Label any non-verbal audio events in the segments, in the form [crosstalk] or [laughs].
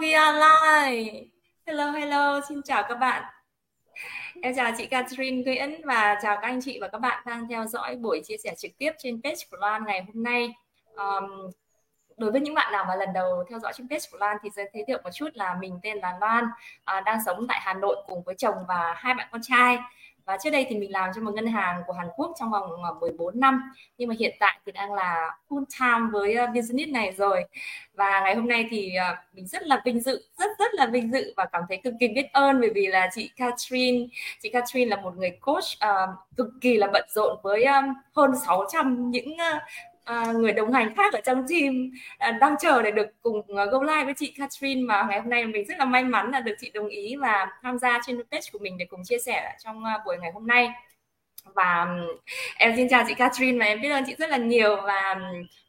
we are live. Hello, hello, xin chào các bạn. Em chào chị Catherine Nguyễn và chào các anh chị và các bạn đang theo dõi buổi chia sẻ trực tiếp trên page của Loan ngày hôm nay. Um, đối với những bạn nào mà lần đầu theo dõi trên page của Loan thì giới thiệu một chút là mình tên là Loan, uh, đang sống tại Hà Nội cùng với chồng và hai bạn con trai và trước đây thì mình làm cho một ngân hàng của Hàn Quốc trong vòng ờ, 14 năm. Nhưng mà hiện tại thì đang là full time với ờ, business này rồi. Và ngày hôm nay thì ờ, mình rất là vinh dự rất rất là vinh dự và cảm thấy cực kỳ biết ơn bởi vì là chị Catherine chị Catherine là một người coach uh, cực kỳ là bận rộn với um, hơn 600 những uh, à, người đồng hành khác ở trong team à, đang chờ để được cùng uh, go live với chị Catherine mà ngày hôm nay mình rất là may mắn là được chị đồng ý và tham gia trên page của mình để cùng chia sẻ trong uh, buổi ngày hôm nay. Và em xin chào chị Catherine và em biết ơn chị rất là nhiều và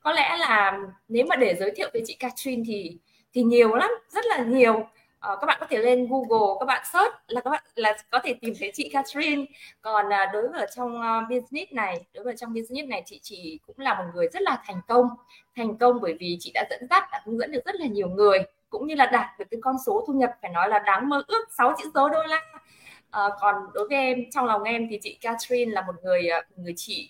có lẽ là nếu mà để giới thiệu về chị Catherine thì thì nhiều lắm rất là nhiều uh, các bạn có thể lên Google các bạn search là các bạn là có thể tìm thấy chị Catherine. Còn uh, đối với trong uh, business này đối với trong business này chị chỉ cũng là một người rất là thành công. Thành công bởi vì chị đã dẫn dắt đã hướng dẫn được rất là nhiều người cũng như là đạt được cái con số thu nhập phải nói là đáng mơ ước 6 chữ số đô la. Uh, còn đối với em trong lòng em thì chị Catherine là một người người chị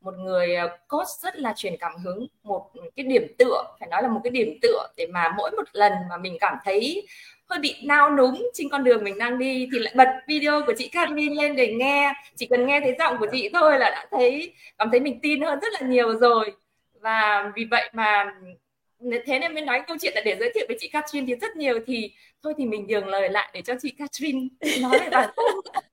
một người ờ, coach rất là truyền cảm hứng, một cái điểm tựa, phải nói là một cái điểm tựa để mà mỗi một lần mà mình cảm thấy hơi bị nao núng trên con đường mình đang đi thì lại bật video của chị Carmen lên để nghe. Chỉ cần nghe thấy giọng của chị thôi là đã thấy, cảm thấy mình tin hơn rất là nhiều rồi. Và vì vậy mà thế nên mới nói câu chuyện là để giới thiệu với chị Catherine thì rất nhiều thì thôi thì mình nhường lời lại để cho chị Catherine nói về bản thân. [laughs]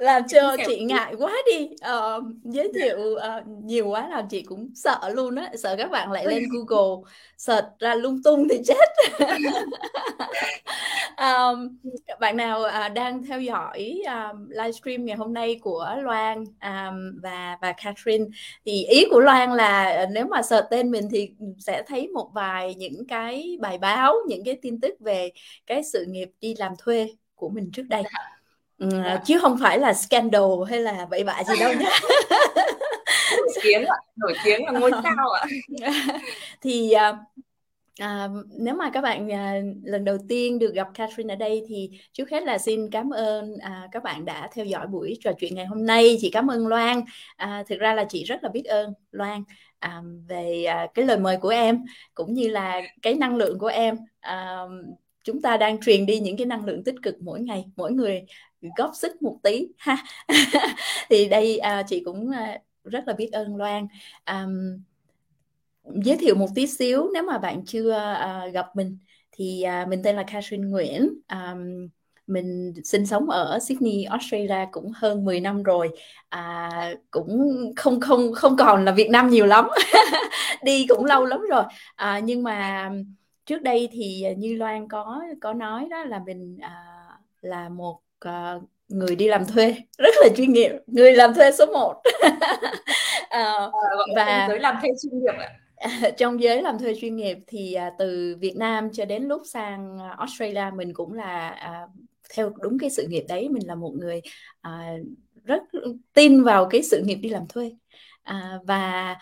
làm cho chị ngại quá đi. Uh, giới thiệu uh, nhiều quá làm chị cũng sợ luôn á. Sợ các bạn lại lên [laughs] Google search ra lung tung thì chết. Um, [laughs] bạn nào uh, đang theo dõi um, livestream ngày hôm nay của Loan um, và và Catherine thì ý của Loan là nếu mà search tên mình thì sẽ thấy một vài những cái bài báo những cái tin tức về cái sự nghiệp đi làm thuê của mình trước đây ừ, dạ. chứ không phải là scandal hay là bậy bạ gì đâu nhé nổi tiếng ạ nổi tiếng là ngôi sao ạ [laughs] thì à, À, nếu mà các bạn à, lần đầu tiên được gặp Catherine ở đây thì trước hết là xin cảm ơn à, các bạn đã theo dõi buổi trò chuyện ngày hôm nay. Chị cảm ơn Loan. À, thực ra là chị rất là biết ơn Loan à, về à, cái lời mời của em cũng như là cái năng lượng của em. À, chúng ta đang truyền đi những cái năng lượng tích cực mỗi ngày mỗi người góp sức một tí ha. [laughs] Thì đây à, chị cũng à, rất là biết ơn Loan. À, giới thiệu một tí xíu nếu mà bạn chưa à, gặp mình thì à, mình tên là Catherine Nguyễn. À, mình sinh sống ở Sydney, Australia cũng hơn 10 năm rồi. À, cũng không không không còn là Việt Nam nhiều lắm. [laughs] Đi cũng lâu lắm rồi. À, nhưng mà trước đây thì à, như Loan có có nói đó là mình à, là một à, người đi làm thuê [laughs] rất là chuyên nghiệp người làm thuê số 1 [laughs] à, và giới làm thuê chuyên nghiệp ạ. [laughs] Trong giới làm thuê chuyên nghiệp thì à, từ Việt Nam cho đến lúc sang Australia mình cũng là à, theo đúng cái sự nghiệp đấy mình là một người rất tin vào cái sự nghiệp đi làm thuê. Và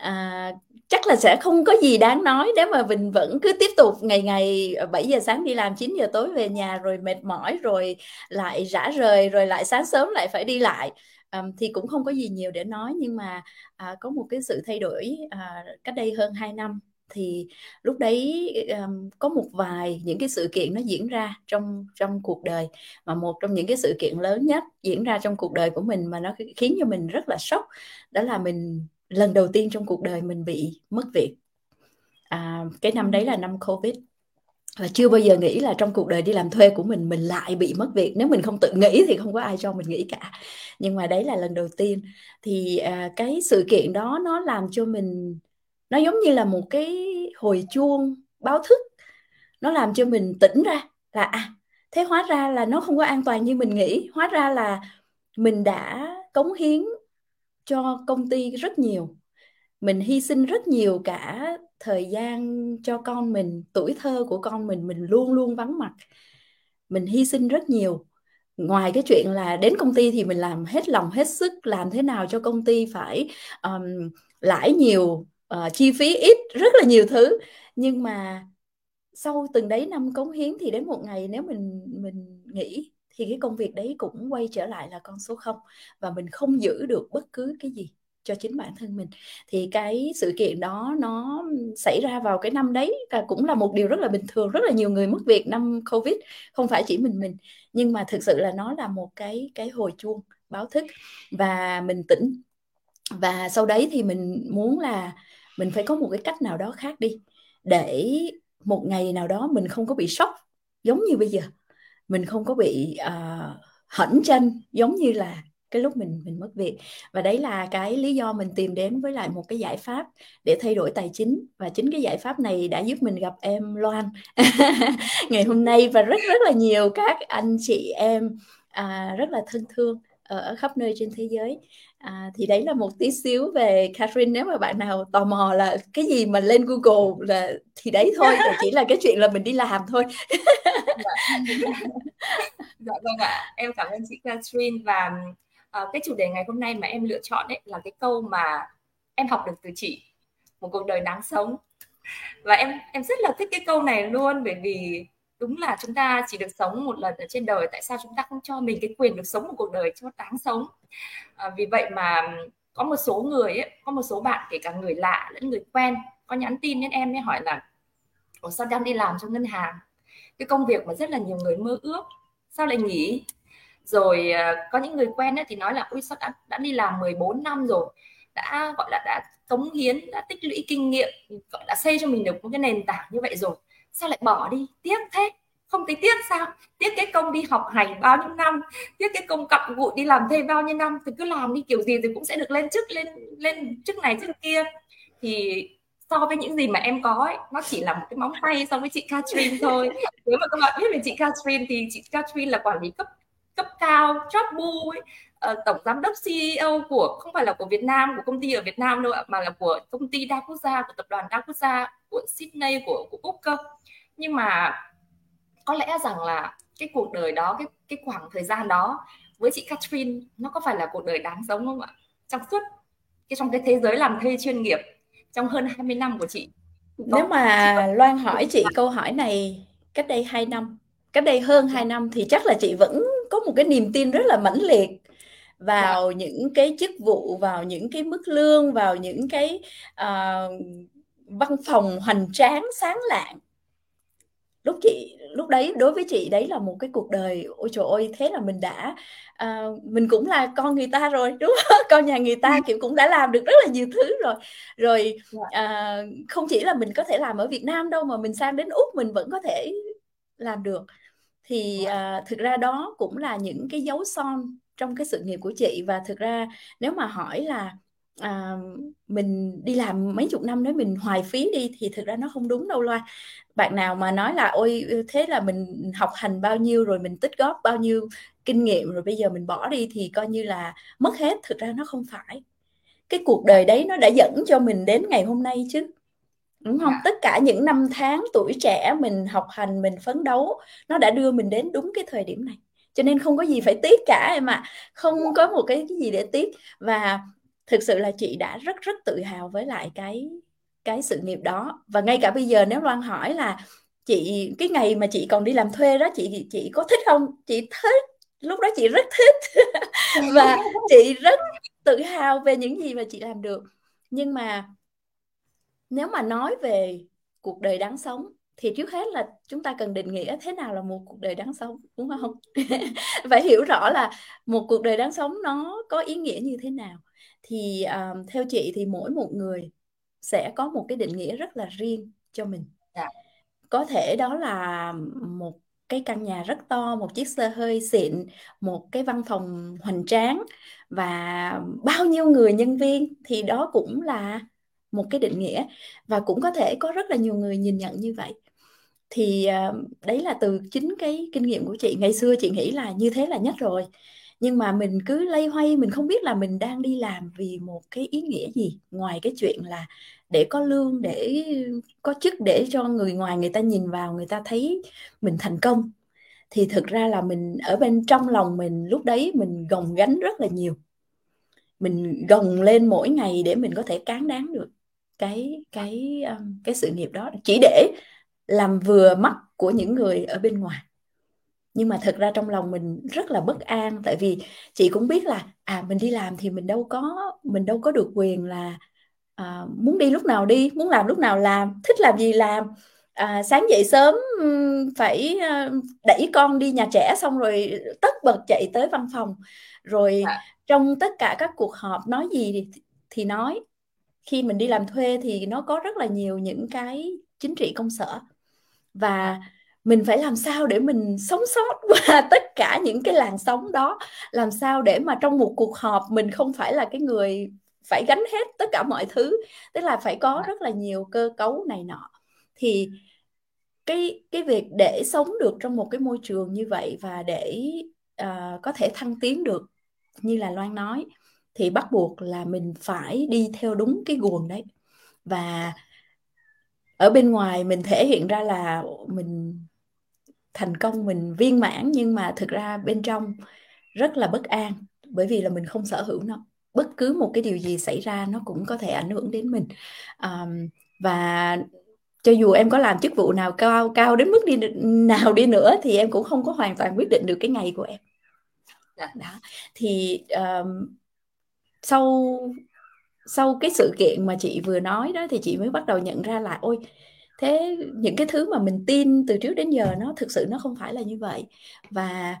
à, chắc là sẽ không có gì đáng nói nếu mà mình vẫn cứ tiếp tục ngày ngày ờ, 7 giờ sáng đi làm 9 giờ tối về nhà rồi mệt mỏi rồi lại rã rời rồi lại sáng sớm lại phải đi lại. Um, thì cũng không có gì nhiều để nói nhưng mà à, có một cái sự thay đổi à, cách đây hơn 2 năm thì lúc đấy um, có một vài những cái sự kiện nó diễn ra trong trong cuộc đời mà một trong những cái sự kiện lớn nhất diễn ra trong cuộc đời của mình mà nó khiến cho mình rất là sốc đó là mình lần đầu tiên trong cuộc đời mình bị mất việc. À, cái năm đấy là năm covid. Và chưa bao giờ nghĩ là trong cuộc đời đi làm thuê của mình mình lại bị mất việc. Nếu mình không tự nghĩ thì không có ai cho mình nghĩ cả. Nhưng mà đấy là lần đầu tiên. Thì à, cái sự kiện đó nó làm cho mình nó giống như là một cái hồi chuông báo thức. Nó làm cho mình tỉnh ra là à thế hóa ra là nó không có an toàn như mình nghĩ. Hóa ra là mình đã cống hiến cho công ty rất nhiều. Mình hy sinh rất nhiều cả thời gian cho con mình tuổi thơ của con mình mình luôn luôn vắng mặt. Mình hy sinh rất nhiều. Ngoài cái chuyện là đến công ty thì mình làm hết lòng hết sức làm thế nào cho công ty phải um, lãi nhiều uh, chi phí ít rất là nhiều thứ. Nhưng mà sau từng đấy năm cống hiến thì đến một ngày nếu mình mình nghĩ thì cái công việc đấy cũng quay trở lại là con số không và mình không giữ được bất cứ cái gì cho chính bản thân mình. Thì cái sự kiện đó nó xảy ra vào cái năm đấy và cũng là một điều rất là bình thường, rất là nhiều người mất việc năm covid, không phải chỉ mình mình. Nhưng mà thực sự là nó là một cái cái hồi chuông báo thức và mình tỉnh. Và sau đấy thì mình muốn là mình phải có một cái cách nào đó khác đi để một ngày nào đó mình không có bị sốc giống như bây giờ mình không có bị uh, hẩn chân giống như là cái lúc mình mình mất việc. Và đấy là cái lý do mình tìm đến với lại một cái giải pháp để thay đổi tài chính. Và chính cái giải pháp này đã giúp mình gặp em Loan [laughs] ngày hôm nay. Và rất rất là nhiều các anh chị em à, rất là thân thương ở khắp nơi trên thế giới. À, thì đấy là một tí xíu về Catherine. Nếu mà bạn nào tò mò là cái gì mà lên Google là thì đấy thôi. Chỉ là cái chuyện là mình đi làm thôi. [laughs] [laughs] dạ vâng ạ. Em cảm ơn chị Catherine và uh, cái chủ đề ngày hôm nay mà em lựa chọn đấy là cái câu mà em học được từ chị một cuộc đời đáng sống. Và em em rất là thích cái câu này luôn bởi vì đúng là chúng ta chỉ được sống một lần ở trên đời tại sao chúng ta không cho mình cái quyền được sống một cuộc đời cho đáng sống? À, vì vậy mà có một số người ấy, có một số bạn kể cả người lạ lẫn người quen có nhắn tin đến em ấy hỏi là Ủa sao đang đi làm cho ngân hàng? Cái công việc mà rất là nhiều người mơ ước. Sao lại nghỉ? Rồi à, có những người quen ấy thì nói là ui sao đã, đã đi làm 14 năm rồi đã gọi là đã cống hiến đã tích lũy kinh nghiệm gọi là xây cho mình được một cái nền tảng như vậy rồi. Sao lại bỏ đi? Tiếc thế. Không thấy tiếc sao? Tiếc cái công đi học hành bao nhiêu năm tiếc cái công cặm gụi đi làm thêm bao nhiêu năm thì cứ làm đi kiểu gì thì cũng sẽ được lên chức lên lên chức này chức kia. Thì so với những gì mà em có ấy, nó chỉ là một cái móng tay so với chị Catherine thôi. Nếu mà các bạn biết về chị Catherine thì chị Catherine là quản lý cấp cấp cao job bu ấy. Uh, tổng giám đốc CEO của không phải là của Việt Nam của công ty ở Việt Nam đâu mà là của công ty đa quốc gia của tập đoàn đa quốc gia của Sydney của của Úc cơ. Nhưng mà có lẽ rằng là cái cuộc đời đó cái cái khoảng thời gian đó với chị Catherine nó có phải là cuộc đời đáng sống không ạ? Trong suốt cái trong cái thế giới làm thuê chuyên nghiệp trong hơn 20 năm của chị. Nếu mà Loan hỏi chị câu hỏi này cách đây 2 năm cách đây hơn 2 năm thì chắc là chị vẫn có một cái niềm tin rất là mãnh liệt vào dạ. những cái chức vụ vào những cái mức lương vào những cái uh, văn phòng hoành tráng sáng lạng lúc chị lúc đấy đối với chị đấy là một cái cuộc đời ôi trời ơi thế là mình đã uh, mình cũng là con người ta rồi [laughs] đúng không? Con nhà người ta kiểu cũng đã làm được rất là nhiều thứ rồi. Rồi uh, không chỉ là mình có thể làm ở Việt Nam đâu mà mình sang đến úc mình vẫn có thể làm được. Thì uh, thực ra đó cũng là những cái dấu son trong cái sự nghiệp của chị. Và thực ra nếu mà hỏi là à, mình đi làm mấy chục năm nếu mình hoài phí đi thì thực ra nó không đúng đâu loa bạn nào mà nói là ôi thế là mình học hành bao nhiêu rồi mình tích góp bao nhiêu kinh nghiệm rồi bây giờ mình bỏ đi thì coi như là mất hết. Thực ra nó không phải. Cái cuộc đời đấy nó đã dẫn cho mình đến ngày hôm nay chứ đúng không? Tất cả những năm tháng tuổi trẻ mình học hành mình phấn đấu nó đã đưa mình đến đúng cái thời điểm này. Cho nên không có gì phải tiếc cả em ạ. À. không có một cái, cái gì để tiếc. Và thực sự là chị đã rất rất tự hào với lại cái cái sự nghiệp đó. Và ngay cả bây giờ nếu Loan hỏi là chị, cái ngày mà chị còn đi làm thuê đó, chị chị có thích không? Chị thích. Lúc đó chị rất thích. [laughs] Và chị rất tự hào về những gì mà chị làm được. Nhưng mà nếu mà nói về cuộc đời đáng sống, thì trước hết là chúng ta cần định nghĩa thế nào là một cuộc đời đáng sống, đúng không? [laughs] Phải hiểu rõ là một cuộc đời đáng sống nó có ý nghĩa như thế nào thì um, theo chị thì mỗi một người sẽ có một cái định nghĩa rất là riêng cho mình. Dạ. có thể đó là một cái căn nhà rất to một chiếc xe hơi xịn một cái văn phòng hoành tráng và bao nhiêu người nhân viên thì đó cũng là một cái định nghĩa và cũng có thể có rất là nhiều người nhìn nhận như vậy thì uh, đấy là từ chính cái kinh nghiệm của chị ngày xưa chị nghĩ là như thế là nhất rồi nhưng mà mình cứ lây hoay, mình không biết là mình đang đi làm vì một cái ý nghĩa gì. Ngoài cái chuyện là để có lương, để có chức để cho người ngoài người ta nhìn vào, người ta thấy mình thành công. Thì thực ra là mình ở bên trong lòng mình lúc đấy mình gồng gánh rất là nhiều. Mình gồng lên mỗi ngày để mình có thể cán đáng được cái cái um, cái sự nghiệp đó. Chỉ để làm vừa mắt của những người ở bên ngoài nhưng mà thật ra trong lòng mình rất là bất an tại vì chị cũng biết là à mình đi làm thì mình đâu có mình đâu có được quyền là à, muốn đi lúc nào đi muốn làm lúc nào làm thích làm gì làm. À, sáng dậy sớm phải đẩy con đi nhà trẻ xong rồi tất bật chạy tới văn phòng. Rồi à. trong tất cả các cuộc họp nói gì thì, thì nói. Khi mình đi làm thuê thì nó có rất là nhiều những cái chính trị công sở. Và mình phải làm sao để mình sống sót [laughs] qua tất cả những cái làn sóng đó? Làm sao để mà trong một cuộc họp mình không phải là cái người phải gánh hết tất cả mọi thứ tức là phải có rất là nhiều cơ cấu này nọ? Thì cái cái việc để sống được trong một cái môi trường như vậy và để uh, có thể thăng tiến được như là loan nói thì bắt buộc là mình phải đi theo đúng cái guồng đấy. Và ở bên ngoài mình thể hiện ra là mình thành công mình viên mãn nhưng mà thực ra bên trong rất là bất an bởi vì là mình không sở hữu nó. Bất cứ một cái điều gì xảy ra nó cũng có thể ảnh hưởng đến mình. Um, và cho dù em có làm chức vụ nào cao cao đến mức đi nào đi nữa thì em cũng không có hoàn toàn quyết định được cái ngày của em. Dạ. đó. Thì um, sau sau cái sự kiện mà chị vừa nói đó thì chị mới bắt đầu nhận ra là ôi thế những cái thứ mà mình tin từ trước đến giờ nó thực sự nó không phải là như vậy. Và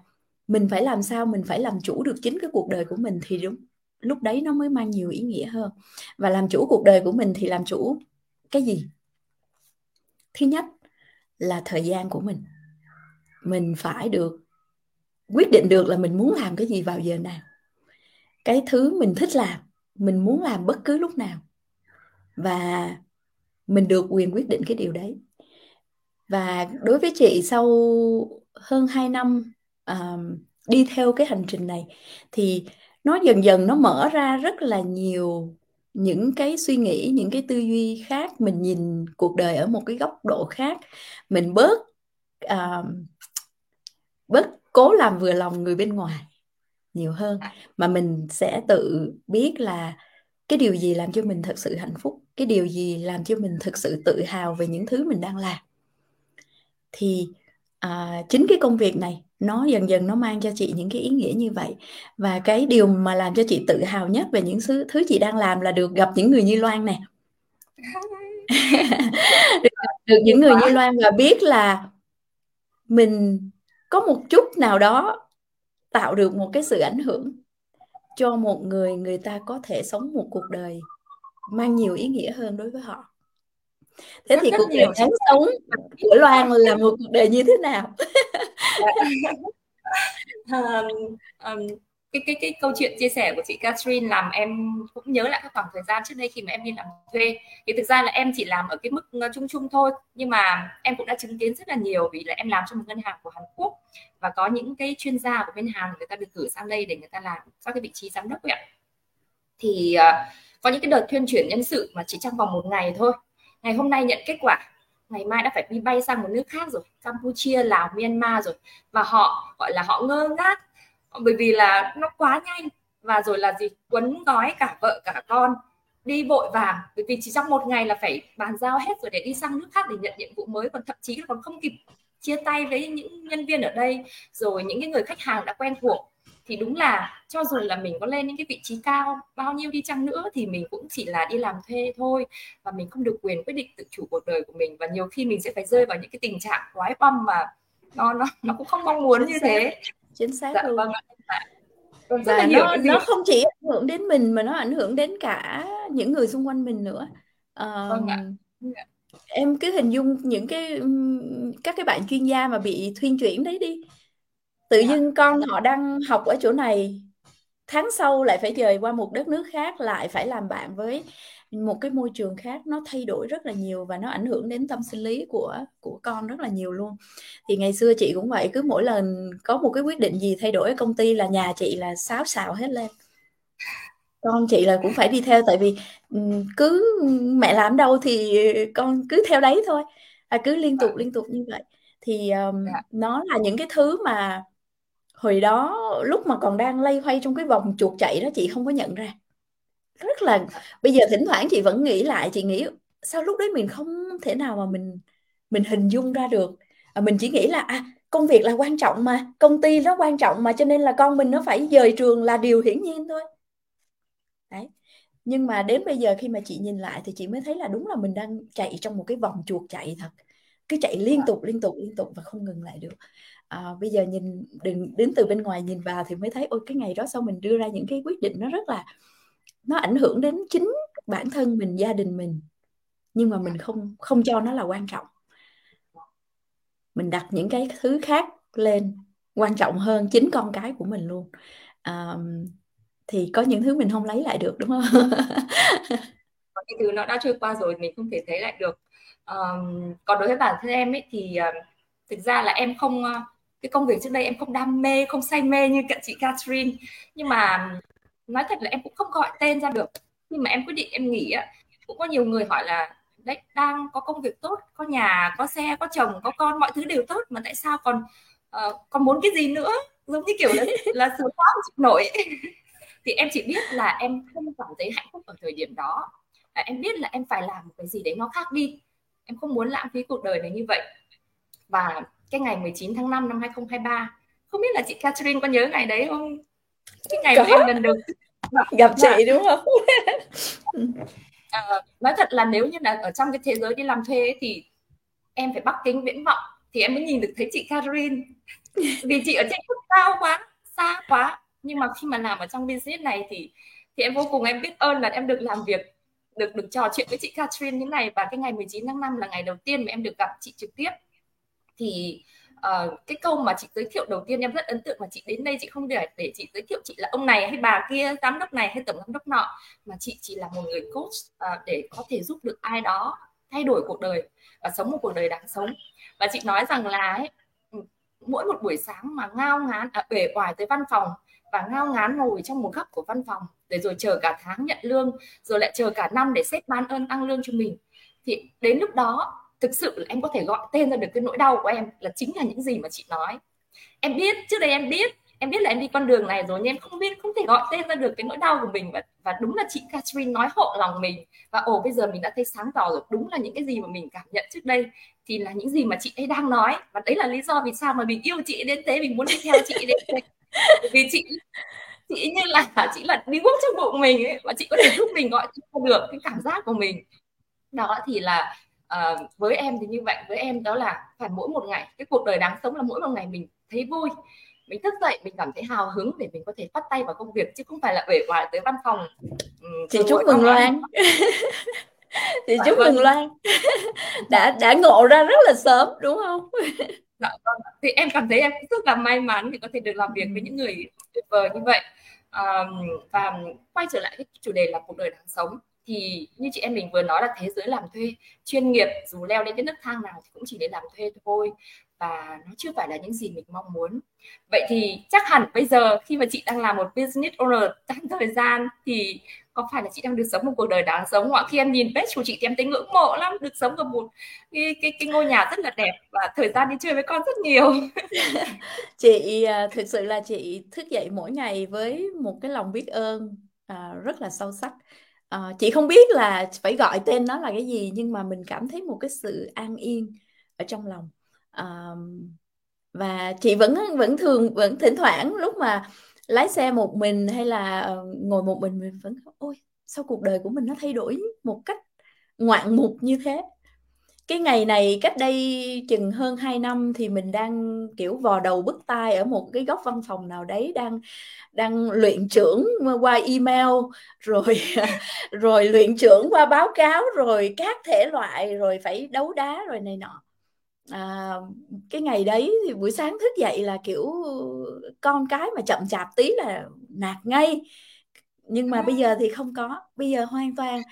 mình phải làm sao mình phải làm chủ được chính cái cuộc đời của mình thì đúng lúc đấy nó mới mang nhiều ý nghĩa hơn. Và làm chủ cuộc đời của mình thì làm chủ cái gì? Thứ nhất là thời gian của mình. Mình phải được, quyết định được là mình muốn làm cái gì vào giờ nào. Cái thứ mình thích làm, mình muốn làm bất cứ lúc nào. Và mình được quyền quyết định cái điều đấy. Và đối với chị sau hơn 2 năm uh, đi theo cái hành trình này thì nó dần dần nó mở ra rất là nhiều những cái suy nghĩ những cái tư duy khác. Mình nhìn cuộc đời ở một cái góc độ khác. Mình bớt uh, bớt cố làm vừa lòng người bên ngoài nhiều hơn. Mà mình sẽ tự biết là cái điều gì làm cho mình thật sự hạnh phúc cái điều gì làm cho mình thực sự tự hào về những thứ mình đang làm? Thì à, chính cái công việc này nó dần dần nó mang cho chị những cái ý nghĩa như vậy. Và cái điều mà làm cho chị tự hào nhất về những thứ thứ chị đang làm là được gặp những người như Loan nè. [laughs] Được, được những người như Loan và biết là mình có một chút nào đó tạo được một cái sự ảnh hưởng cho một người người ta có thể sống một cuộc đời mang nhiều ý nghĩa hơn đối với họ. Thế rất thì cuộc đời đáng sống của Loan là một cuộc đời như thế nào? [laughs] [laughs] Um, um, cái cái cái câu chuyện chia sẻ của chị Catherine làm em cũng nhớ lại cái khoảng thời gian trước đây khi mà em đi làm thuê. Thì thực ra là em chỉ làm ở cái mức ờ, chung chung thôi nhưng mà em cũng đã chứng kiến rất là nhiều vì là em làm trong một ngân hàng của Hàn Quốc và có những cái chuyên gia của bên Hàn người ta được cử sang đây để người ta làm các cái vị trí giám đốc vậy ạ. Thì uh, có những cái đợt thuyên chuyển nhân sự mà chỉ trong vòng một ngày thôi. Ngày hôm nay nhận kết quả, ngày mai đã phải đi bay sang một nước khác rồi, Campuchia, Lào, Myanmar rồi. Và họ, gọi là họ ngơ ngác, bởi vì là nó quá nhanh. Và rồi là gì? Quấn gói cả vợ, cả con, đi vội vàng. Bởi vì chỉ trong một ngày là phải bàn giao hết rồi để đi sang nước khác để nhận nhiệm vụ mới. Còn thậm chí là còn không kịp chia tay với những nhân viên ở đây. Rồi những cái người khách hàng đã quen thuộc thì đúng là cho dù là mình có lên những cái vị trí cao bao nhiêu đi chăng nữa thì mình cũng chỉ là đi làm thuê thôi và mình không được quyền quyết định tự chủ cuộc đời của mình. Và nhiều khi mình sẽ phải rơi vào những cái tình trạng quái băm mà nó nó nó cũng không mong muốn như thế. chính xác dạ, luôn. vâng vâng, và nó nó không chỉ ảnh hưởng đến mình mà nó ảnh hưởng đến cả những người xung quanh mình nữa. Uh, vâng ạ. Dạ. em cứ hình dung những cái các cái bạn chuyên gia mà bị thuyên chuyển đấy đi tự dạ. dưng con họ đang học ở chỗ này tháng sau lại phải dời qua một đất nước khác lại phải làm bạn với một cái môi trường khác. Nó thay đổi rất là nhiều và nó ảnh hưởng đến tâm sinh lý của của con rất là nhiều luôn. Thì ngày xưa chị cũng vậy cứ mỗi lần có một cái quyết định gì thay đổi ở công ty là nhà chị là xáo xào hết lên. Con chị là cũng phải đi theo tại vì cứ mẹ làm đâu thì con cứ theo đấy thôi. À, cứ liên tục liên tục như vậy. Thì um, nó là những cái thứ mà hồi đó lúc mà còn đang lây hoay trong cái vòng chuột chạy đó chị không có nhận ra. Rất là bây giờ thỉnh thoảng chị vẫn nghĩ lại chị nghĩ sao lúc đấy mình không thể nào mà mình mình hình dung ra được. À, mình chỉ nghĩ là à, công việc là quan trọng mà công ty nó quan trọng mà cho nên là con mình nó phải dời trường là điều hiển nhiên thôi. Đấy. Nhưng mà đến bây giờ khi mà chị nhìn lại thì chị mới thấy là đúng là mình đang chạy trong một cái vòng chuột chạy thật. Cứ chạy liên tục liên tục liên tục và không ngừng lại được à, bây giờ nhìn đừng đến từ bên ngoài nhìn vào thì mới thấy ôi cái ngày đó sau mình đưa ra những cái quyết định nó rất là nó ảnh hưởng đến chính bản thân mình gia đình mình. Nhưng mà mình không không cho nó là quan trọng. Mình đặt những cái thứ khác lên quan trọng hơn chính con cái của mình luôn. À, thì có những thứ mình không lấy lại được đúng không? [laughs] Có những thứ nó đã trôi qua rồi mình không thể thấy lại được. Um, còn đối với bản thân em ấy thì uh, thực ra là em không cái công việc trước đây em không đam mê không say mê như cả chị Catherine. Nhưng mà nói thật là em cũng không gọi tên ra được. Nhưng mà em quyết định em nghỉ á. Cũng có nhiều người hỏi là đấy đang có công việc tốt có nhà có xe có chồng có con mọi thứ đều tốt mà tại sao còn uh, còn muốn cái gì nữa? Giống như kiểu là là sướng quá chịu nổi. [laughs] Thì em chỉ biết là em không cảm thấy hạnh phúc ở thời điểm đó. À, em biết là em phải làm một cái gì đấy nó khác đi. Em không muốn lãng phí cuộc đời này như vậy. Và cái ngày 19 tháng 5 năm 2023 không biết là chị Catherine có nhớ ngày đấy không? Cái ngày có. mà em lần đầu gặp chị dạ. đúng không? À, [laughs] nói thật là nếu như là ở trong cái thế giới đi làm thuê thì em phải bắc kính viễn vọng thì em mới nhìn được thấy chị Catherine. Vì chị ở trên mức cao quá xa quá. Nhưng mà khi mà làm ở trong business này thì thì em vô cùng em biết ơn là em được làm việc được được trò chuyện với chị Catherine như này. Và cái ngày 19 tháng 5 là ngày đầu tiên mà em được gặp chị trực tiếp thì uh, cái câu mà chị giới thiệu đầu tiên em rất ấn tượng mà chị đến đây chị không để để chị giới thiệu chị là ông này hay bà kia giám đốc này hay tổng giám đốc nọ mà chị chỉ là một người coach uh, để có thể giúp được ai đó thay đổi cuộc đời và sống một cuộc đời đáng sống. Và chị nói rằng là ấy, ừ, mỗi một buổi sáng mà ngao ngán à, bể oải tới văn phòng và ngao ngán ngồi trong một góc của văn phòng để rồi chờ cả tháng nhận lương rồi lại chờ cả năm để sếp ban ơn tăng lương cho mình thì đến lúc đó thực sự là em có thể gọi tên ra được cái nỗi đau của em là chính là những gì mà chị nói. Em biết, trước đây em biết em biết là em đi con đường này rồi, nhưng em không biết, không thể gọi tên ra được cái nỗi đau của mình. Và và đúng là chị Catherine nói hộ lòng mình. Và ồ, bây giờ mình đã thấy sáng tỏ rồi, đúng là những cái gì mà mình cảm nhận trước đây thì là những gì mà chị ấy đang nói. Và đấy là lý do vì sao mà mình yêu chị đến thế, mình muốn đi theo chị đến thế. Vì chị chị như là chị là đi quốc trong bụng mình ấy, và chị có thể giúp mình gọi được cái cảm giác của mình. Đó thì là uh, với em thì như vậy với em đó là phải mỗi một ngày cái cuộc đời đáng sống là mỗi một ngày mình thấy vui mình thức dậy mình cảm thấy hào hứng để mình có thể bắt tay vào công việc chứ không phải là về ngoài tới văn phòng chị chúc mừng loan. [laughs] Chị chúc mừng loan. Đã đã ngộ ra rất là sớm đúng không? Dạ, vâng. thì em cảm thấy em rất là may mắn vì có thể được làm việc với những người tuyệt vời như vậy. Um, và quay trở lại cái chủ đề là cuộc đời đáng sống thì như chị em mình vừa nói là thế giới làm thuê chuyên nghiệp dù leo lên cái nấc thang nào thì cũng chỉ để làm thuê thôi. Và nó chưa phải là những gì mình mong muốn. Vậy thì chắc hẳn bây giờ khi mà chị đang làm một business owner tăng thời gian thì có phải là chị đang được sống một cuộc đời đáng sống không ạ? Khi em nhìn page của chị thì em thấy ngưỡng mộ lắm được sống ở một cái, cái, cái ngôi nhà rất là đẹp và thời gian đi chơi với con rất nhiều. [laughs] Chị à, thực sự là chị thức dậy mỗi ngày với một cái lòng biết ơn à, rất là sâu sắc à, chị không biết là phải gọi tên nó là cái gì nhưng mà mình cảm thấy một cái sự an yên ở trong lòng. À, và chị vẫn vẫn thường vẫn thỉnh thoảng lúc mà lái xe một mình hay là ờ, ngồi một mình mình vẫn ôi sao cuộc đời của mình nó thay đổi một cách ngoạn mục như thế? Cái ngày này cách đây chừng hơn 2 năm thì mình đang kiểu vò đầu bứt tai ở một cái góc văn phòng nào đấy đang đang luyện trưởng qua email rồi [laughs] rồi luyện trưởng qua báo cáo rồi các thể loại rồi phải đấu đá rồi này nọ. À, cái ngày đấy thì buổi sáng thức dậy là kiểu con cái mà chậm chạp tí là nạt ngay. Nhưng mà bây giờ thì không có bây giờ hoàn toàn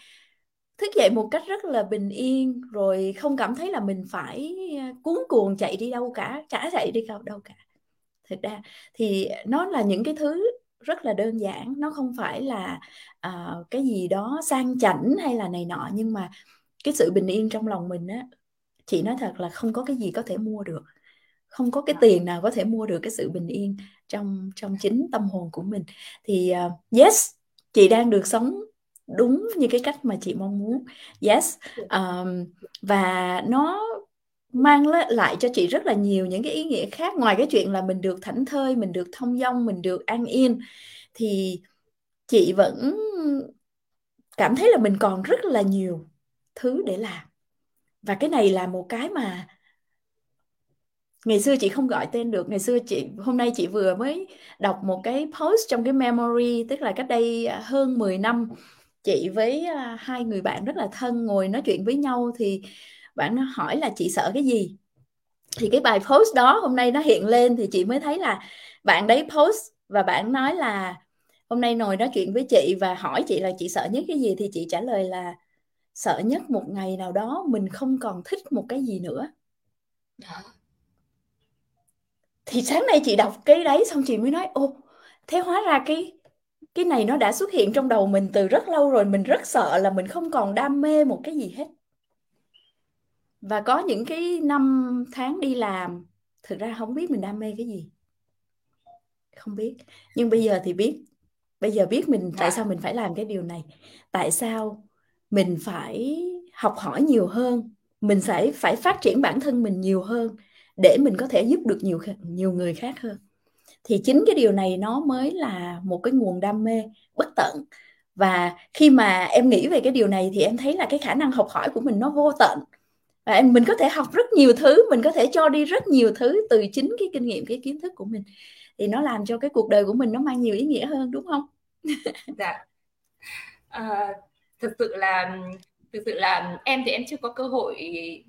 thức dậy một cách rất là bình yên rồi không cảm thấy là mình phải à, cuốn cuồng chạy đi đâu cả chả chạy đi đâu đâu cả. Thực ra thì nó là những cái thứ rất là đơn giản nó không phải là uh, cái gì đó sang chảnh hay là này nọ nhưng mà cái sự bình yên trong lòng mình á chị nói thật là không có cái gì có thể mua được. Không có cái tiền nào có thể mua được cái sự bình yên trong trong chính tâm hồn của mình. Thì uh, yes chị đang được sống đúng như cái cách mà chị mong muốn. Yes um, và nó mang lại cho chị rất là nhiều những cái ý nghĩa khác. Ngoài cái chuyện là mình được thảnh thơi mình được thông dong mình được an yên thì chị vẫn cảm thấy là mình còn rất là nhiều thứ để làm. Và cái này là một cái mà ngày xưa chị không gọi tên được. Ngày xưa chị hôm nay chị vừa mới đọc một cái post trong cái memory tức là cách đây hơn 10 năm chị với à, hai người bạn rất là thân ngồi nói chuyện với nhau thì bạn hỏi là chị sợ cái gì? Thì cái bài post đó hôm nay nó hiện lên thì chị mới thấy là bạn đấy post và bạn nói là hôm nay ngồi nói chuyện với chị và hỏi chị là chị sợ nhất cái gì? Thì chị trả lời là sợ nhất một ngày nào đó mình không còn thích một cái gì nữa. Thì sáng nay chị đọc cái đấy xong chị mới nói ô thế hóa ra cái cái này nó đã xuất hiện trong đầu mình từ rất lâu rồi, mình rất sợ là mình không còn đam mê một cái gì hết. Và có những cái năm tháng đi làm, thực ra không biết mình đam mê cái gì. Không biết. Nhưng bây giờ thì biết. Bây giờ biết mình tại sao mình phải làm cái điều này. Tại sao mình phải học hỏi nhiều hơn. Mình phải phải phát triển bản thân mình nhiều hơn để mình có thể giúp được nhiều nhiều người khác hơn thì chính cái điều này nó mới là một cái nguồn đam mê bất tận. Và khi mà em nghĩ về cái điều này thì em thấy là cái khả năng học hỏi của mình nó vô tận. Và em mình có thể học rất nhiều thứ mình có thể cho đi rất nhiều thứ từ chính cái kinh nghiệm cái kiến thức của mình. Thì nó làm cho cái cuộc đời của mình nó mang nhiều ý nghĩa hơn đúng không? Dạ. À, thực sự là thực sự là em thì em chưa có cơ hội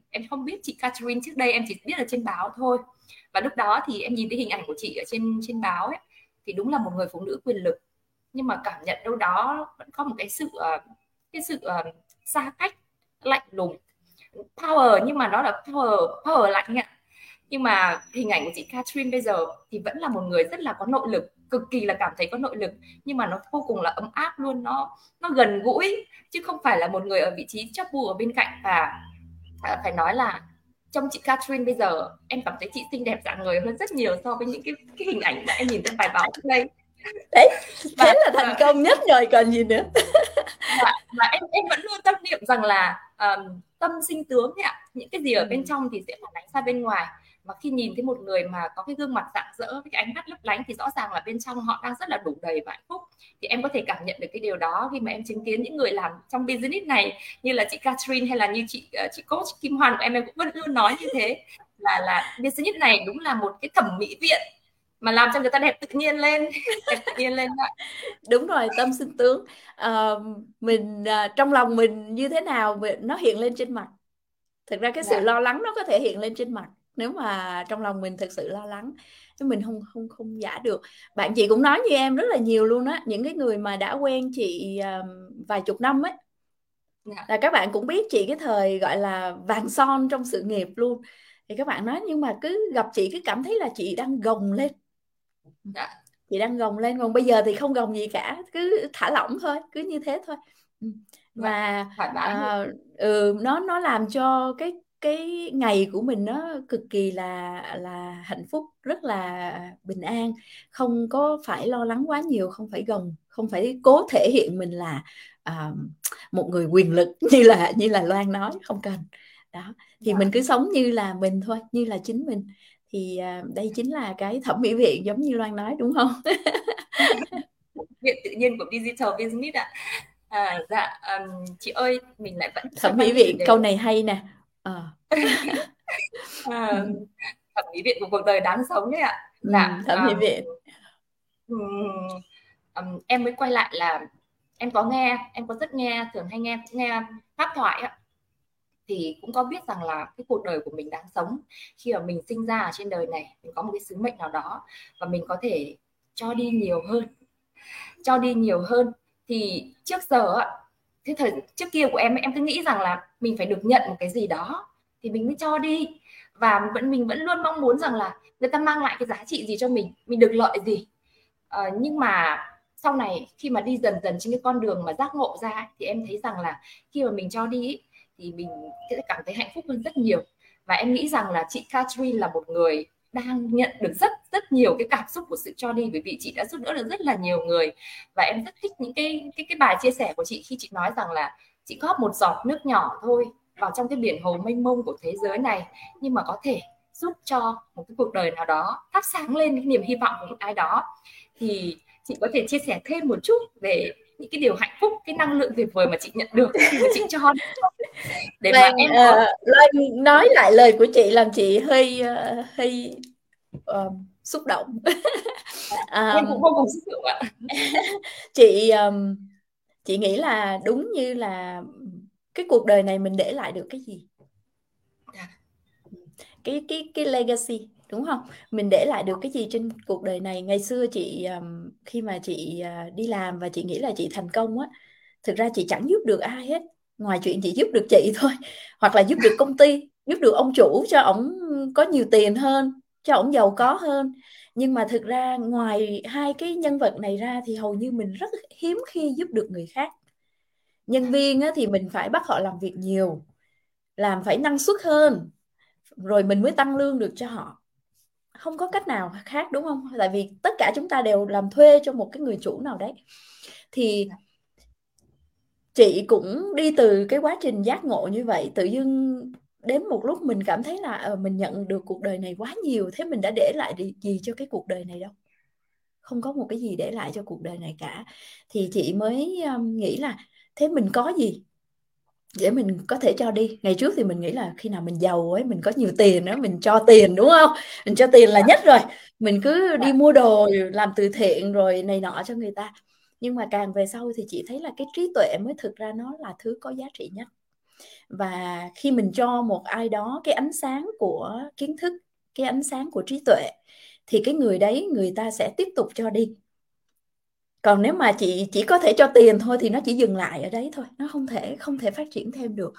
em không biết chị Catherine trước đây em chỉ biết là trên báo thôi và lúc đó thì em nhìn thấy hình ảnh của chị ở trên trên báo ấy thì đúng là một người phụ nữ quyền lực. Nhưng mà cảm nhận đâu đó vẫn có một cái sự ờ, cái sự uh, xa cách lạnh lùng. Power nhưng mà nó là power power lạnh ạ. Nhưng mà hình ảnh của chị Catherine bây giờ thì vẫn là một người rất là có nội lực cực kỳ là cảm thấy có nội lực. Nhưng mà nó vô cùng là ấm áp luôn nó nó gần gũi chứ không phải là một người ở vị trí chấp bu ở bên cạnh và ờ, phải nói là trong chị Catherine bây giờ em cảm thấy chị xinh đẹp dạng người hơn rất nhiều so với những cái cái hình ảnh mà em nhìn trên bài báo trước đây đấy và, thế là thành công nhất rồi còn gì nữa. Và, và em em vẫn luôn tâm niệm rằng là um, tâm sinh tướng ạ. Những cái gì ở bên ừ. trong thì sẽ phản ánh ra bên ngoài mà khi nhìn thấy một người mà có cái gương mặt rạng rỡ với cái ánh mắt lấp lánh thì rõ ràng là bên trong họ đang rất là đủ đầy và hạnh phúc thì em có thể cảm nhận được cái điều đó khi mà em chứng kiến những người làm trong business này như là chị Catherine hay là như chị ờ, chị coach Kim Hoàn của em em cũng vẫn luôn nói như thế là là business này đúng là một cái thẩm mỹ viện mà làm cho người ta đẹp tự nhiên lên [laughs] đẹp tự nhiên lên đó. đúng rồi tâm sinh tướng à, mình à, trong lòng mình như thế nào nó hiện lên trên mặt thực ra cái sự dạ. lo lắng nó có thể hiện lên trên mặt nếu mà trong lòng mình thực sự lo lắng chứ mình không không không giả được bạn chị cũng nói như em rất là nhiều luôn á những cái người mà đã quen chị uh, vài chục năm ấy. Dạ. là các bạn cũng biết chị cái thời gọi là vàng son trong sự nghiệp luôn thì các bạn nói nhưng mà cứ gặp chị cứ cảm thấy là chị đang gồng lên yeah. Dạ. chị đang gồng lên còn bây giờ thì không gồng gì cả cứ thả lỏng thôi cứ như thế thôi ừ. và uh, ừ, nó nó làm cho cái cái ngày của mình nó cực kỳ là là hạnh phúc rất là bình an. Không có phải lo lắng quá nhiều không phải gồng không phải cố thể hiện mình là à, một người quyền lực [laughs] như là như là loan nói không cần. Đó thì mình cứ sống như là mình thôi như là chính mình. Thì à, đây chính là cái thẩm mỹ viện giống như loan nói đúng không? [laughs] Viện tự nhiên của digital business ạ. À, dạ um, chị ơi mình lại vẫn thẩm mỹ viện câu này hay nè ờ. À, [laughs] thẩm mỹ viện của cuộc đời đáng sống đấy ạ. Ừ, dạ thẩm mỹ viện. um, um, em mới quay lại là em có nghe em có rất nghe thường hay nghe nghe pháp thoại ạ thì cũng có biết rằng là cái cuộc đời của mình đáng sống khi mà mình sinh ra ở trên đời này mình có một cái sứ mệnh nào đó và mình có thể cho đi nhiều hơn cho đi nhiều hơn. Thì trước giờ ạ thế thời trước kia của em em cứ nghĩ rằng là mình phải được nhận một cái gì đó thì mình mới cho đi. Và vẫn mình vẫn luôn mong muốn rằng là người ta mang lại cái giá trị gì cho mình mình được lợi gì. À, nhưng mà sau này khi mà đi dần dần trên cái con đường mà giác ngộ ra thì em thấy rằng là khi mà mình cho đi thì mình sẽ cảm thấy hạnh phúc hơn rất nhiều. Và em nghĩ rằng là chị Catherine là một người đang nhận được rất rất nhiều cái cảm xúc của sự cho đi bởi vì chị đã giúp đỡ được rất là nhiều người. Và em rất thích những cái cái cái bài chia sẻ của chị khi chị nói rằng là chị góp một giọt nước nhỏ thôi vào trong cái biển hồ mênh mông của thế giới này, nhưng mà có thể giúp cho một cái cuộc đời nào đó thắp sáng lên cái niềm hy vọng của một ai đó. Thì chị có thể chia sẻ thêm một chút về những cái điều hạnh phúc cái năng lượng tuyệt vời mà chị nhận được khi mà chị cho [laughs] để mà vâng, em có... uh, nói lại lời của chị làm chị hơi uh, hơi uh, xúc động. Um, [laughs] em cũng vô cùng xúc động ạ. [laughs] chị um, chị nghĩ là đúng như là cái cuộc đời này mình để lại được cái gì? Dạ. cái cái cái legacy đúng không? Mình để lại được cái gì trên cuộc đời này? Ngày xưa chị à, khi mà chị à, đi làm và chị nghĩ là chị thành công á thực ra chị chẳng giúp được ai hết. Ngoài chuyện chị giúp được chị [laughs] thôi hoặc là giúp được công ty giúp được ông chủ cho ổng có nhiều tiền hơn cho ổng giàu có hơn. Nhưng mà thực ra ngoài hai cái nhân vật này ra thì hầu như mình rất hiếm khi giúp được người khác. Nhân viên á, thì mình phải bắt họ làm việc nhiều làm phải năng suất hơn rồi mình mới tăng lương được cho họ không có cách nào khác đúng không? Tại vì tất cả chúng ta đều làm thuê cho một cái người chủ nào đấy. Thì chị cũng đi từ cái quá trình giác ngộ như vậy tự dưng đến một lúc mình cảm thấy là uh, mình nhận được cuộc đời này quá nhiều thế mình đã để lại gì cho cái cuộc đời này đâu? Không có một cái gì để lại cho cuộc đời này cả. Thì chị mới um, nghĩ là thế mình có gì? Để mình có thể cho đi. Ngày trước thì mình nghĩ là khi nào mình giàu ấy mình có nhiều tiền đó mình cho tiền đúng không? Mình cho tiền là nhất rồi. Mình cứ đi mua đồ làm từ thiện rồi này nọ cho người ta. Nhưng mà càng về sau thì chị thấy là cái trí tuệ mới thực ra nó là thứ có giá trị nhất. Và khi mình cho một ai đó cái ánh sáng của kiến thức cái ánh sáng của trí tuệ thì cái người đấy người ta sẽ tiếp tục cho đi còn nếu mà chị, chỉ có thể cho tiền thôi thì nó chỉ dừng lại ở đấy thôi, nó không thể không thể phát triển thêm được.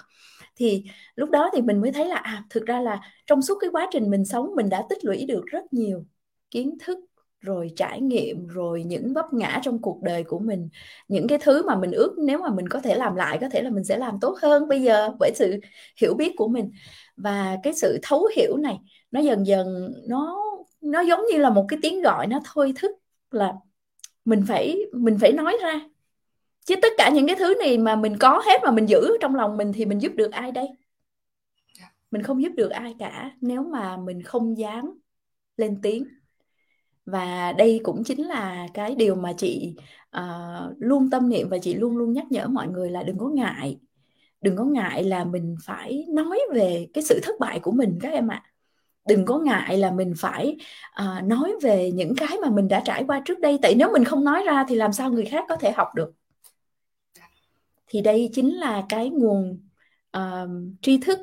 Thì lúc đó thì mình mới thấy là à thực ra là trong suốt cái quá trình mình sống, mình đã tích lũy được rất nhiều kiến thức, rồi trải nghiệm, rồi những vấp ngã trong cuộc đời của mình. Những cái thứ mà mình ước, nếu mà mình có thể làm lại, có thể là mình sẽ làm tốt hơn bây giờ bởi sự hiểu biết của mình. Và cái sự thấu hiểu này, nó dần dần, nó nó giống như là một cái tiếng gọi, nó thôi thức là mình phải mình phải nói ra chứ tất cả những cái thứ này mà mình có hết mà mình giữ trong lòng mình thì mình giúp được ai đây dạ. mình không giúp được ai cả nếu mà mình không dám lên tiếng và đây cũng chính là cái điều mà chị uh, luôn tâm niệm và chị luôn luôn nhắc nhở mọi người là đừng có ngại đừng có ngại là mình phải nói về cái sự thất bại của mình các em ạ à đừng có ngại là mình phải à, nói về những cái mà mình đã trải qua trước đây. Tại nếu mình không nói ra thì làm sao người khác có thể học được? Thì đây chính là cái nguồn uh, tri thức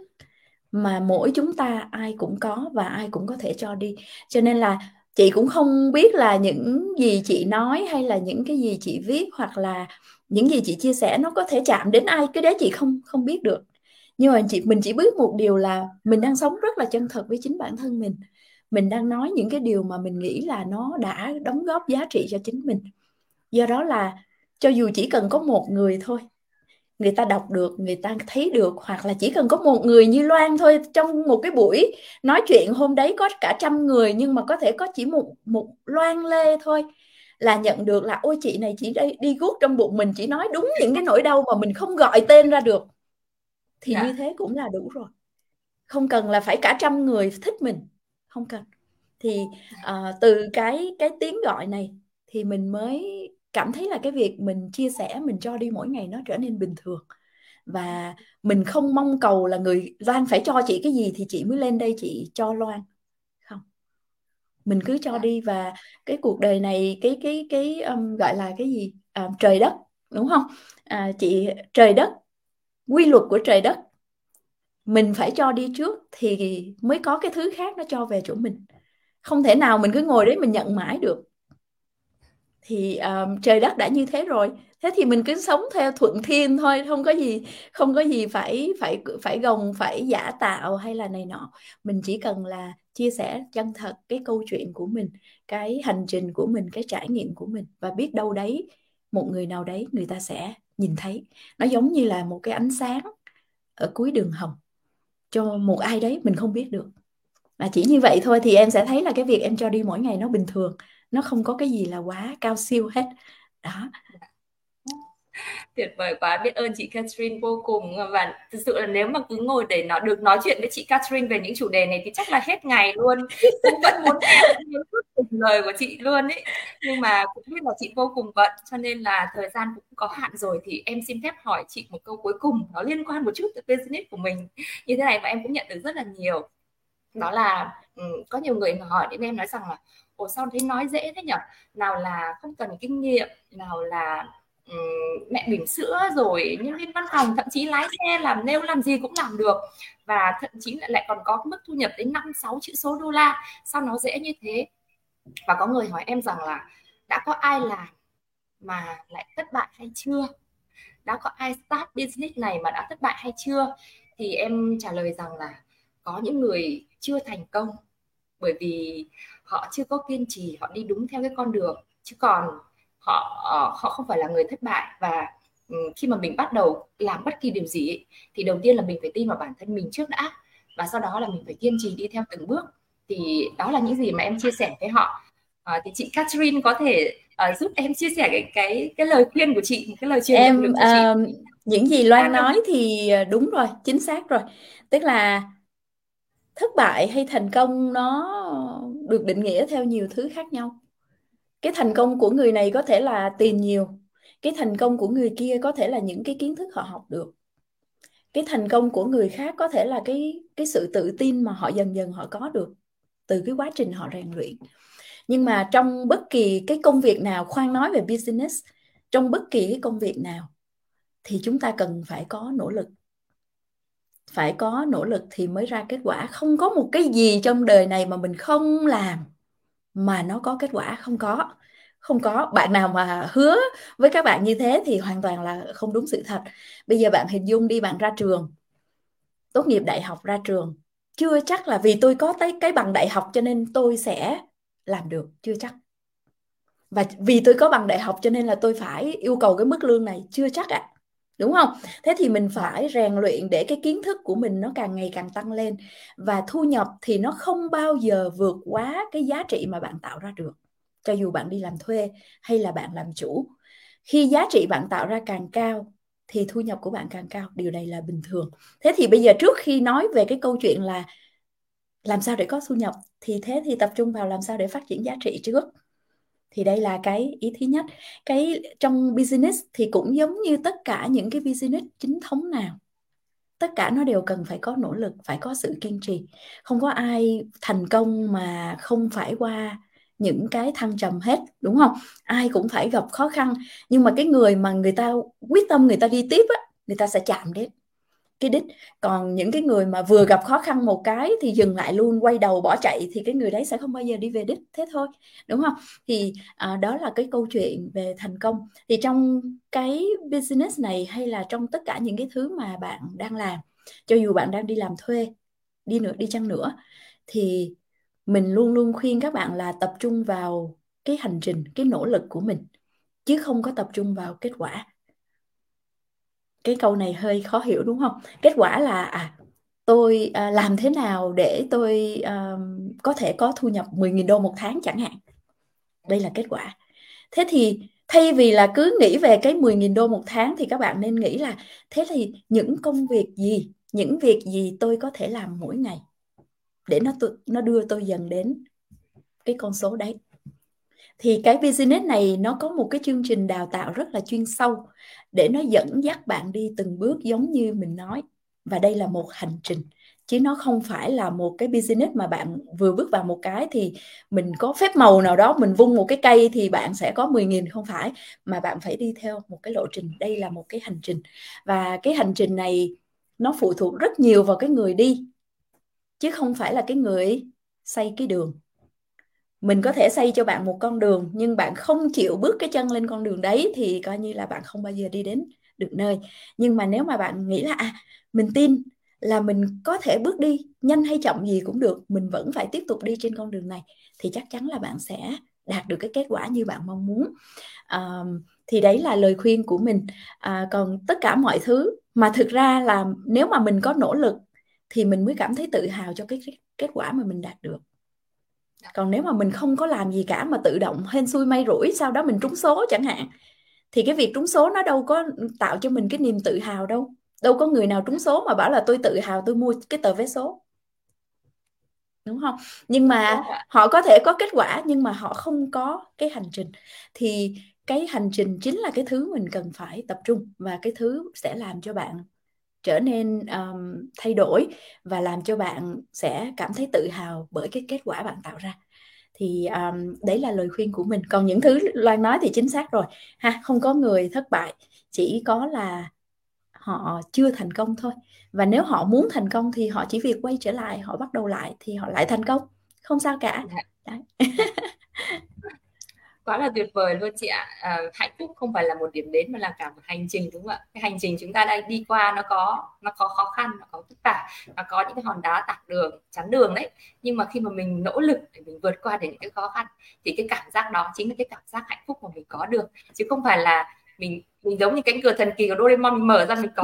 mà mỗi chúng ta ai cũng có và ai cũng có thể cho đi. Cho nên là chị cũng không biết là những gì chị nói hay là những cái gì chị viết hoặc là những gì chị chia sẻ nó có thể chạm đến ai cái đấy chị không không biết được nhưng mà chị mình chỉ biết một điều là mình đang sống rất là chân thật với chính bản thân mình. Mình đang nói những cái điều mà mình nghĩ là nó đã đóng góp giá trị cho chính mình. Do đó là cho dù chỉ cần có một người thôi người ta đọc được người ta thấy được hoặc là chỉ cần có một người như Loan thôi trong một cái buổi nói chuyện hôm đấy có cả trăm người nhưng mà có thể có chỉ một một Loan Lê thôi là nhận được là ôi chị này chỉ đi, đi guốc trong bụng mình chỉ nói đúng những cái nỗi đau mà mình không gọi tên ra được thì dạ. như thế cũng là đủ rồi. Không cần là phải cả trăm người thích mình. Không cần. Thì uh, từ cái cái tiếng gọi này thì mình mới cảm thấy là cái việc mình chia sẻ mình cho đi mỗi ngày nó trở nên bình thường. Và mình không mong cầu là người Loan phải cho chị cái gì thì chị mới lên đây chị cho Loan. Không. Mình cứ cho đi và cái cuộc đời này cái cái cái um, gọi là cái gì? À, trời đất đúng không? À, chị trời đất quy luật của trời đất. Mình phải cho đi trước thì mới có cái thứ khác nó cho về chỗ mình. Không thể nào mình cứ ngồi đấy mình nhận mãi được. Thì um, trời đất đã như thế rồi thế thì mình cứ sống theo thuận thiên thôi không có gì không có gì phải phải phải gồng phải giả tạo hay là này nọ. Mình chỉ cần là chia sẻ chân thật cái câu chuyện của mình cái hành trình của mình cái trải nghiệm của mình. Và biết đâu đấy một người nào đấy người ta sẽ nhìn thấy. Nó giống như là một cái ánh sáng ở cuối đường hầm. Cho một ai đấy mình không biết được. Mà chỉ như vậy thôi thì em sẽ thấy là cái việc em cho đi mỗi ngày nó bình thường. Nó không có cái gì là quá cao siêu hết. Đó. [laughs] tuyệt vời quá biết ơn chị Catherine vô cùng. Và thực sự là nếu mà cứ ngồi để nó được nói chuyện với chị Catherine về những chủ đề này thì chắc là hết ngày luôn. [laughs] Cũng vẫn muốn nghe những lời của chị luôn ấy nhưng mà cũng biết là chị vô cùng bận cho nên là thời gian cũng có hạn rồi thì em xin phép hỏi chị một câu cuối cùng. Nó liên quan một chút tới business của mình. Như thế này và em cũng nhận được rất là nhiều. Đó là ừ, có nhiều người hỏi đến em nói rằng là ồ sao thấy nói dễ thế nhỉ nào là không cần kinh nghiệm nào là mẹ bỉm sữa rồi nhân viên văn phòng, thậm chí lái xe làm nêu làm gì cũng làm được. Và thậm chí lại lại còn có mức thu nhập đến năm, sáu chữ số đô la. Sao nó dễ như thế? Và có người hỏi em rằng là đã có ai làm mà lại thất bại hay chưa? Đã có ai start business này mà đã thất bại hay chưa? Thì em trả lời rằng là có những người chưa thành công bởi vì họ chưa có kiên trì, họ đi đúng theo cái con đường. Chứ còn họ ờ, họ không phải là người thất bại và khi mà mình bắt đầu làm bất kỳ điều gì ấy, thì đầu tiên là mình phải tin vào bản thân mình trước đã và sau đó là mình phải kiên trì đi theo từng bước. Thì đó là những gì mà em chia sẻ với họ. À, thì chị Catherine có thể uh, giúp em chia sẻ cái cái cái lời khuyên của chị cái lời truyền em của chị. Uh, những gì Loan nói thì đúng rồi chính xác rồi. Tức là thất bại hay thành công nó được định nghĩa theo nhiều thứ khác nhau cái thành công của người này có thể là tiền nhiều, cái thành công của người kia có thể là những cái kiến thức họ học được. Cái thành công của người khác có thể là cái cái sự tự tin mà họ dần dần họ có được từ cái quá trình họ rèn luyện. Nhưng mà trong bất kỳ cái công việc nào, khoan nói về business, trong bất kỳ cái công việc nào thì chúng ta cần phải có nỗ lực. Phải có nỗ lực thì mới ra kết quả. Không có một cái gì trong đời này mà mình không làm mà nó có kết quả không có. Không có. Bạn nào mà hứa với các bạn như thế thì hoàn toàn là không đúng sự thật. Bây giờ bạn hình dung đi, bạn ra trường, tốt nghiệp đại học ra trường, chưa chắc là vì tôi có tới cái bằng đại học cho nên tôi sẽ làm được, chưa chắc. Và vì tôi có bằng đại học cho nên là tôi phải yêu cầu cái mức lương này, chưa chắc ạ. à đúng không? Thế thì mình phải rèn luyện để cái kiến thức của mình nó càng ngày càng tăng lên. Và thu nhập thì nó không bao giờ vượt quá cái giá trị mà bạn tạo ra được. Cho dù bạn đi làm thuê hay là bạn làm chủ. Khi giá trị bạn tạo ra càng cao thì thu nhập của bạn càng cao. Điều này là bình thường. Thế thì bây giờ trước khi nói về cái câu chuyện là làm sao để có thu nhập, thì thế thì tập trung vào làm sao để phát triển giá trị trước thì đây là cái ý thứ nhất. Cái trong business thì cũng giống như tất cả những cái business chính thống nào, tất cả nó đều cần phải có nỗ lực, phải có sự kiên trì. Không có ai thành công mà không phải qua những cái thăng trầm hết, đúng không? Ai cũng phải gặp khó khăn. Nhưng mà cái người mà người ta quyết tâm người ta đi tiếp á, người ta sẽ chạm đến cái đích. Còn những cái người mà vừa gặp khó khăn một cái thì dừng lại luôn quay đầu bỏ chạy thì cái người đấy sẽ không bao giờ đi về đích. Thế thôi đúng không? Thì à, đó là cái câu chuyện về thành công. Thì trong cái business này hay là trong tất cả những cái thứ mà bạn đang làm cho dù bạn đang đi làm thuê đi nữa đi chăng nữa thì mình luôn luôn khuyên các bạn là tập trung vào cái hành trình cái nỗ lực của mình chứ không có tập trung vào kết quả cái câu này hơi khó hiểu đúng không? Kết quả là à tôi à, làm thế nào để tôi à, có thể có thu nhập 10.000 đô một tháng chẳng hạn? Đây là kết quả. Thế thì thay vì là cứ nghĩ về cái 10.000 đô một tháng thì các bạn nên nghĩ là thế thì những công việc gì những việc gì tôi có thể làm mỗi ngày để nó nó đưa tôi dần đến cái con số đấy? Thì cái business này nó có một cái chương trình đào tạo rất là chuyên sâu để nó dẫn dắt bạn đi từng bước giống như mình nói. Và đây là một hành trình, chứ nó không phải là một cái business mà bạn vừa bước vào một cái thì mình có phép màu nào đó, mình vung một cái cây thì bạn sẽ có 10.000 không phải, mà bạn phải đi theo một cái lộ trình. Đây là một cái hành trình. Và cái hành trình này nó phụ thuộc rất nhiều vào cái người đi, chứ không phải là cái người xây cái đường mình có thể xây cho bạn một con đường nhưng bạn không chịu bước cái chân lên con đường đấy thì coi như là bạn không bao giờ đi đến được nơi. Nhưng mà nếu mà bạn nghĩ là à mình tin là mình có thể bước đi nhanh hay chậm gì cũng được mình vẫn phải tiếp tục đi trên con đường này thì chắc chắn là bạn sẽ đạt được cái kết quả như bạn mong muốn. À, thì đấy là lời khuyên của mình. À, còn tất cả mọi thứ mà thực ra là nếu mà mình có nỗ lực thì mình mới cảm thấy tự hào cho cái kết quả mà mình đạt được còn nếu mà mình không có làm gì cả mà tự động hên xui may rủi sau đó mình trúng số chẳng hạn thì cái việc trúng số nó đâu có tạo cho mình cái niềm tự hào đâu. Đâu có người nào trúng số mà bảo là tôi tự hào tôi mua cái tờ vé số. Đúng không? Nhưng mà họ có thể có kết quả nhưng mà họ không có cái hành trình. Thì cái hành trình chính là cái thứ mình cần phải tập trung và cái thứ sẽ làm cho bạn trở nên um, thay đổi và làm cho bạn sẽ cảm thấy tự hào bởi cái kết quả bạn tạo ra. Thì um, đấy là lời khuyên của mình. Còn những thứ loan nói thì chính xác rồi. Ha không có người thất bại chỉ có là họ chưa thành công thôi. Và nếu họ muốn thành công thì họ chỉ việc quay trở lại họ bắt đầu lại thì họ lại thành công. Không sao cả. Dạ. đấy. [laughs] quá là tuyệt vời luôn chị ạ. À, hạnh phúc không phải là một điểm đến mà là cả một hành trình đúng không ạ? Cái hành trình chúng ta đang đi qua nó có nó có khó khăn nó có phức tạp nó có những cái hòn đá tạc đường chắn đường đấy. Nhưng mà khi mà mình nỗ lực để mình vượt qua được những cái khó khăn thì cái cảm giác đó chính là cái cảm giác hạnh phúc mà mình có được. Chứ không phải là mình mình giống như cánh cửa thần kỳ của Doraemon mình mở ra mình có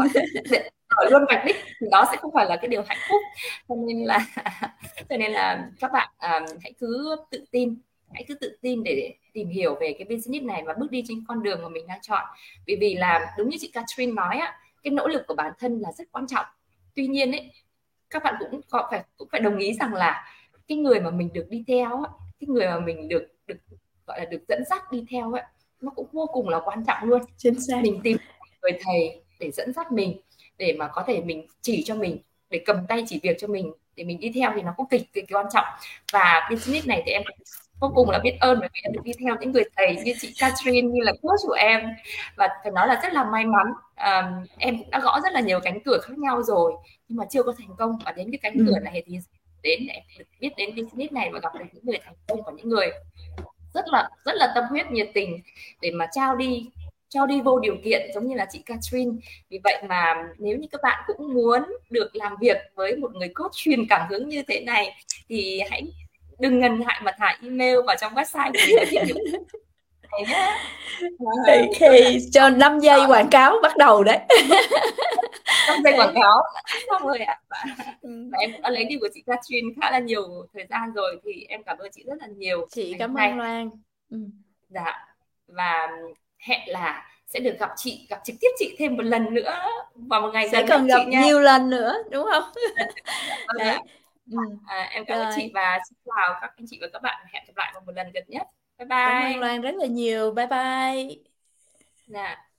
ở luôn vạch đích thì đó sẽ không phải là cái điều hạnh phúc. Cho nên là [laughs] cho nên là các bạn um, hãy cứ tự tin hãy cứ tự tin để tìm hiểu về cái business này và bước đi trên con đường mà mình đang chọn. Vì vì là đúng như chị Catherine nói á cái nỗ lực của bản thân là rất quan trọng. Tuy nhiên ấy các bạn cũng có phải cũng phải đồng ý rằng là cái người mà mình được đi theo cái người mà mình được được gọi là được dẫn dắt đi theo ấy nó cũng vô cùng là quan trọng luôn. Chính xác. Mình tìm người thầy để dẫn dắt mình để mà có thể mình chỉ cho mình để cầm tay chỉ việc cho mình để mình đi theo thì nó cũng cực kỳ quan trọng. Và business này thì em vô cùng là biết ơn bởi vì em được đi theo những người thầy như chị Catherine như là coach của em. Và phải nói là rất là may mắn. Um, em cũng đã gõ rất là nhiều cánh cửa khác nhau rồi nhưng mà chưa có thành công. Và đến cái cánh ừ. cửa này thì đến để được biết đến business này và gặp được những người thành công và những người rất là rất là tâm huyết nhiệt tình để mà trao đi cho đi vô điều kiện giống như là chị Catherine. Vì vậy mà nếu như các bạn cũng muốn được làm việc với một người coach truyền cảm hứng như thế này thì hãy đừng ngần ngại mà thả email vào trong website của mình để tìm [laughs] thì cho 5 giây quảng cáo bắt đầu đấy. [laughs] 5 giây quảng cáo. Xong rồi ạ. Và, và em đã lấy đi của chị Catherine khá là nhiều thời gian rồi thì em cảm ơn chị rất là nhiều. Chị cảm ơn Loan. Ừ. dạ. Và hẹn là sẽ được gặp chị gặp trực tiếp chị thêm một lần nữa vào một ngày sẽ cần gặp chị nhiều lần nữa đúng không? Vâng [laughs] Đấy. Ừ. À, em cảm ơn chị và xin chào các anh chị và các bạn. Hẹn gặp lại vào một lần gần nhất. Bye bye cảm ơn Loan rất là nhiều. Bye bye. Dạ